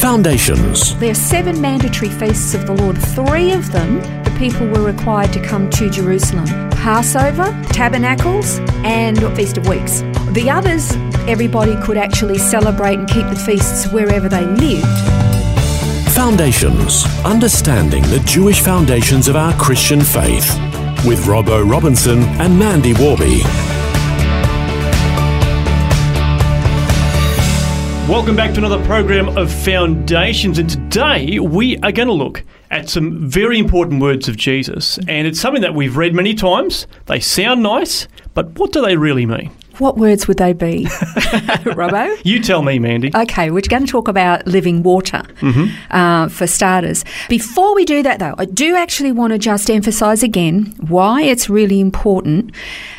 Foundations. There are seven mandatory feasts of the Lord. Three of them, the people were required to come to Jerusalem Passover, Tabernacles, and Feast of Weeks. The others, everybody could actually celebrate and keep the feasts wherever they lived. Foundations. Understanding the Jewish foundations of our Christian faith. With Robbo Robinson and Mandy Warby. Welcome back to another program of Foundations, and today we are going to look at some very important words of Jesus. And it's something that we've read many times. They sound nice, but what do they really mean? What words would they be, Robbo? You tell me, Mandy. Okay, we're going to talk about living water uh, for starters. Before we do that, though, I do actually want to just emphasise again why it's really important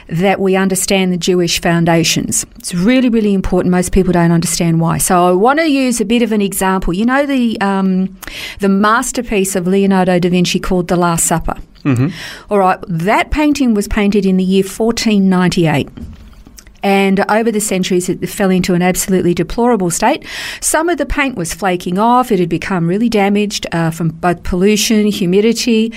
that we understand the Jewish foundations. It's really, really important. Most people don't understand why. So I want to use a bit of an example. You know the um, the masterpiece of Leonardo da Vinci called The Last Supper. All right, that painting was painted in the year 1498. And over the centuries, it fell into an absolutely deplorable state. Some of the paint was flaking off. It had become really damaged uh, from both pollution, humidity.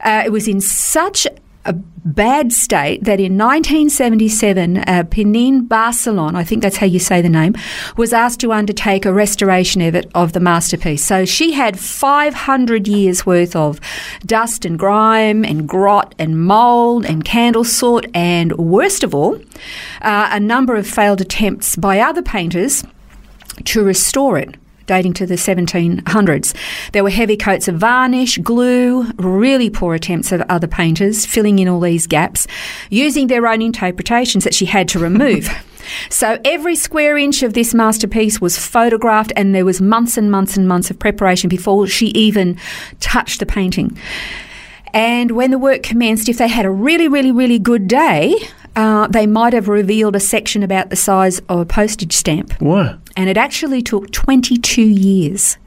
Uh, it was in such a bad state that in 1977, uh, Pinin Barcilon, I think that's how you say the name, was asked to undertake a restoration of it of the masterpiece. So she had 500 years worth of dust and grime and grot and mold and candle soot and worst of all, uh, a number of failed attempts by other painters to restore it dating to the 1700s. There were heavy coats of varnish, glue, really poor attempts of other painters filling in all these gaps, using their own interpretations that she had to remove. So every square inch of this masterpiece was photographed, and there was months and months and months of preparation before she even touched the painting. And when the work commenced, if they had a really, really, really good day, uh, they might have revealed a section about the size of a postage stamp. What? And it actually took 22 years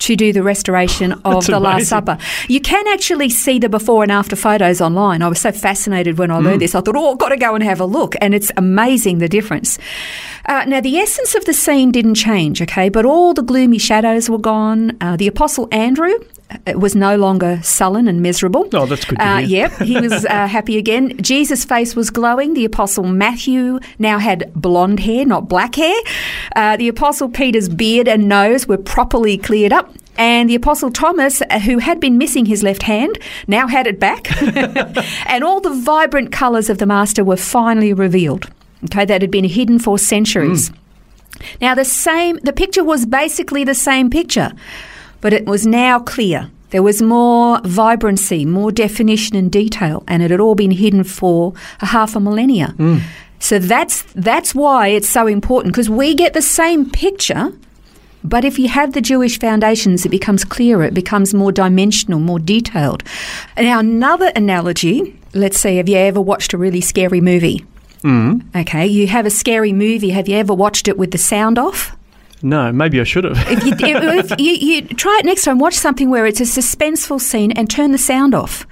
to do the restoration of the Last. Supper. You can actually see the before and after photos online. I was so fascinated when I Mm. learned this. I thought, oh, I've got to go and have a look. And it's amazing the difference. Uh, now, the essence of the scene didn't change, okay, but all the gloomy shadows were gone. Uh, the Apostle Andrew was no longer sullen and miserable. Oh, that's good to Uh, hear. Yep, he was uh, happy again. Jesus' face was glowing. The Apostle Matthew now had blonde hair, not black hair. Uh, the Apostle Peter's beard and nose were properly cleared up. And the Apostle Thomas, uh, who had been missing his left hand, now had it back. and all the vibrant colours of the Master were finally revealed. Okay, that had been hidden for centuries. Now, the same, the picture was basically the same picture, but it was now clear. There was more vibrancy, more definition and detail, and it had all been hidden for a half a millennia. So that's that's why it's so important because we get the same picture, but if you have the Jewish foundations, it becomes clearer. It becomes more dimensional, more detailed. Now, another analogy. Let's see, have you ever watched a really scary movie? Mm. Okay, you have a scary movie. Have you ever watched it with the sound off? No, maybe I should have. If you, if you, you try it next time, watch something where it's a suspenseful scene and turn the sound off.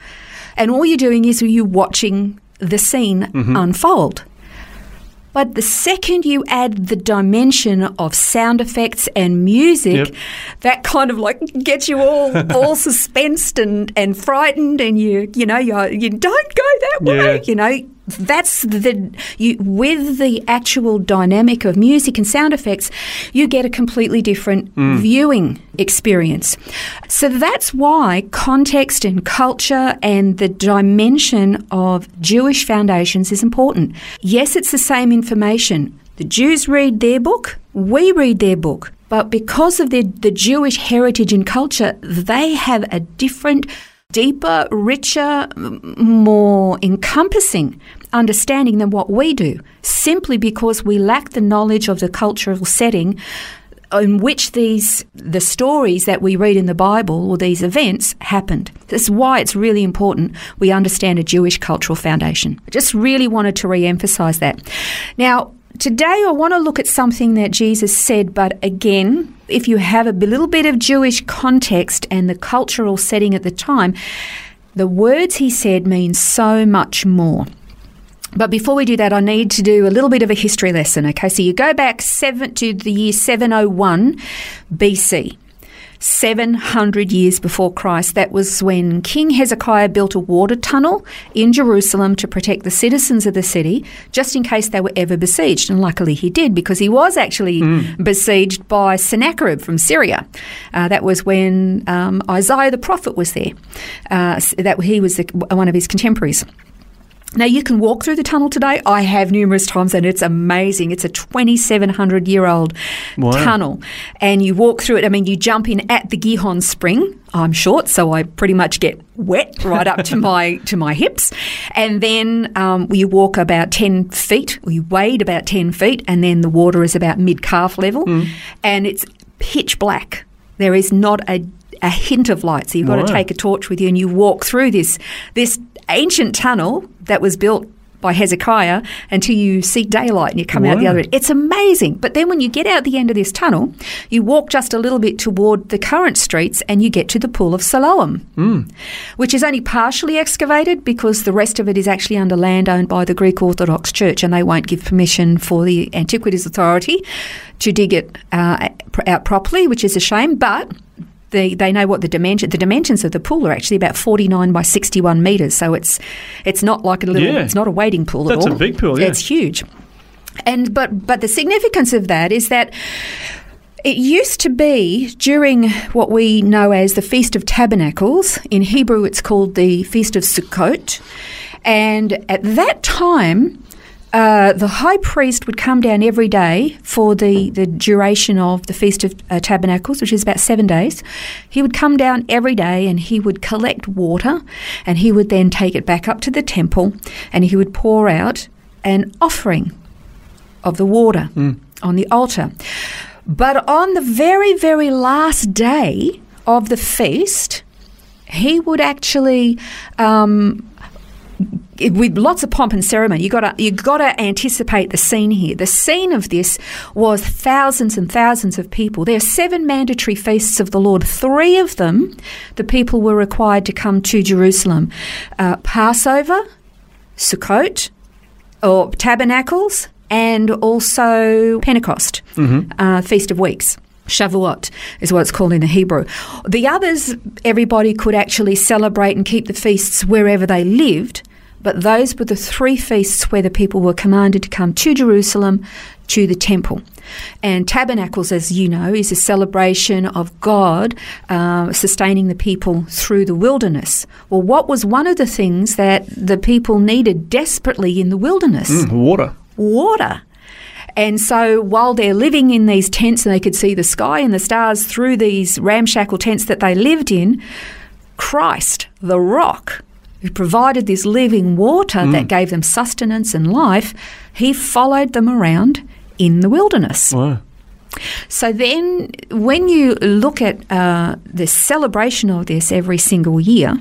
And all you're doing is you're watching the scene mm-hmm. unfold. But the second you add the dimension of sound effects and music, Yep. that kind of like gets you all all suspensed and, and frightened, and you you know you you don't go that way. Yeah. You know that's the you with the actual dynamic of music and sound effects, you get a completely different hmm. viewing experience. So that's why context and culture and the dimension of Jewish foundations is important. Yes, it's the same information. The Jews read their book, we read their book. But because of the, the Jewish heritage and culture, they have a different, deeper, richer, more encompassing understanding than what we do, simply because we lack the knowledge of the cultural setting in which these the stories that we read in the Bible or these events happened. That's why it's really important we understand a Jewish cultural foundation. I just really wanted to re-emphasize that. Now, today I want to look at something that Jesus said, but again, if you have a little bit of Jewish context and the cultural setting at the time, the words he said mean so much more. But before we do that, I need to do a little bit of a history lesson. Okay, so you go back seven to the year 701 BC. 700 years before Christ. That was when King Hezekiah built a water tunnel in Jerusalem to protect the citizens of the city, just in case they were ever besieged. And luckily he did, because he was actually mm. besieged by Sennacherib from Syria. Uh, that was when um, Isaiah the prophet was there. Uh, that he was the, one of his contemporaries. Now, you can walk through the tunnel today. I have numerous times, and it's amazing. It's a 2,700 year old wow. tunnel, and you walk through it. I mean, you jump in at the Gihon Spring. I'm short, so I pretty much get wet right up to my to my hips, and then um, you walk about 10 feet. Or you wade about 10 feet, and then the water is about mid calf level, mm. and it's pitch black. There is not a a hint of light. So you've got wow. to take a torch with you and you walk through this this ancient tunnel that was built by Hezekiah until you see daylight and you come wow. out the other end. It's amazing. But then when you get out the end of this tunnel, you walk just a little bit toward the current streets and you get to the Pool of Siloam, mm. which is only partially excavated because the rest of it is actually under land owned by the Greek Orthodox Church and they won't give permission for the Antiquities Authority to dig it uh, out properly, which is a shame. But they, they know what the dimension the dimensions of the pool are actually about 49 by 61 meters so it's it's not like a little yeah. it's not a wading pool That's at all. a big pool yeah. it's huge and but but the significance of that is that it used to be during what we know as the Feast of Tabernacles. In Hebrew, it's called the Feast of Sukkot. And at that time, uh, the high priest would come down every day for the, the duration of the Feast of uh, Tabernacles, which is about seven days. He would come down every day and he would collect water and he would then take it back up to the temple and he would pour out an offering of the water mm. on the altar. But on the very, very last day of the feast, he would actually um, with lots of pomp and ceremony. You got to you got to anticipate the scene here. The scene of this was thousands and thousands of people. There are seven mandatory feasts of the Lord. Three of them, the people were required to come to Jerusalem: uh, Passover, Sukkot, or Tabernacles, and also Pentecost, mm-hmm. uh, Feast of Weeks. Shavuot is what it's called in the Hebrew. The others, everybody could actually celebrate and keep the feasts wherever they lived, but those were the three feasts where the people were commanded to come to Jerusalem, to the temple. And tabernacles, as you know, is a celebration of God uh, sustaining the people through the wilderness. Well, what was one of the things that the people needed desperately in the wilderness? Mm, water. Water. And so while they're living in these tents and they could see the sky and the stars through these ramshackle tents that they lived in, Christ, the rock, who provided this living water mm. that gave them sustenance and life, he followed them around in the wilderness. Wow. So then, when you look at uh, the celebration of this every single year,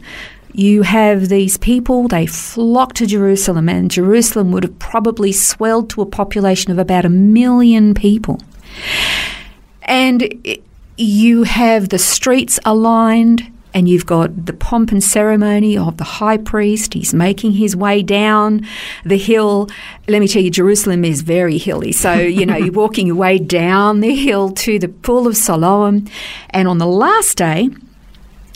you have these people, they flock to Jerusalem, and Jerusalem would have probably swelled to a population of about a million people. And you have the streets aligned, and you've got the pomp and ceremony of the high priest. He's making his way down the hill. Let me tell you, Jerusalem is very hilly. So, you know, you're walking your way down the hill to the Pool of Siloam. And on the last day,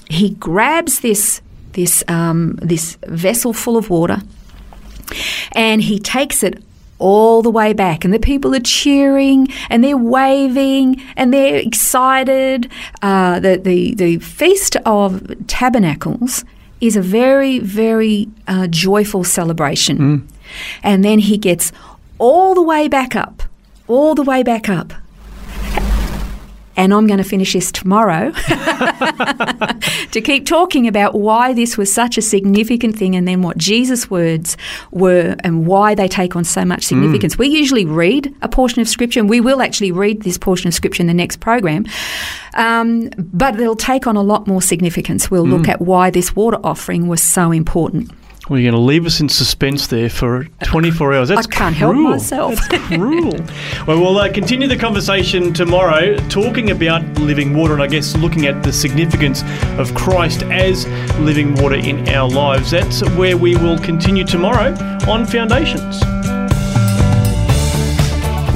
he grabs this, this, um, this vessel full of water and he takes it all the way back, and the people are cheering and they're waving and they're excited. Uh, the, the, the Feast of Tabernacles is a very, very uh, joyful celebration. Mm. And then he gets all the way back up, all the way back up. And I'm going to finish this tomorrow to keep talking about why this was such a significant thing and then what Jesus' words were and why they take on so much significance. Mm. We usually read a portion of Scripture, and we will actually read this portion of Scripture in the next program, um, but it'll take on a lot more significance. We'll mm. look at why this water offering was so important. Well, you're going to leave us in suspense there for 24 hours. That's I can't cruel. help myself. That's cruel. well, we'll uh, continue the conversation tomorrow, talking about living water and I guess looking at the significance of Christ as living water in our lives. That's where we will continue tomorrow on Foundations.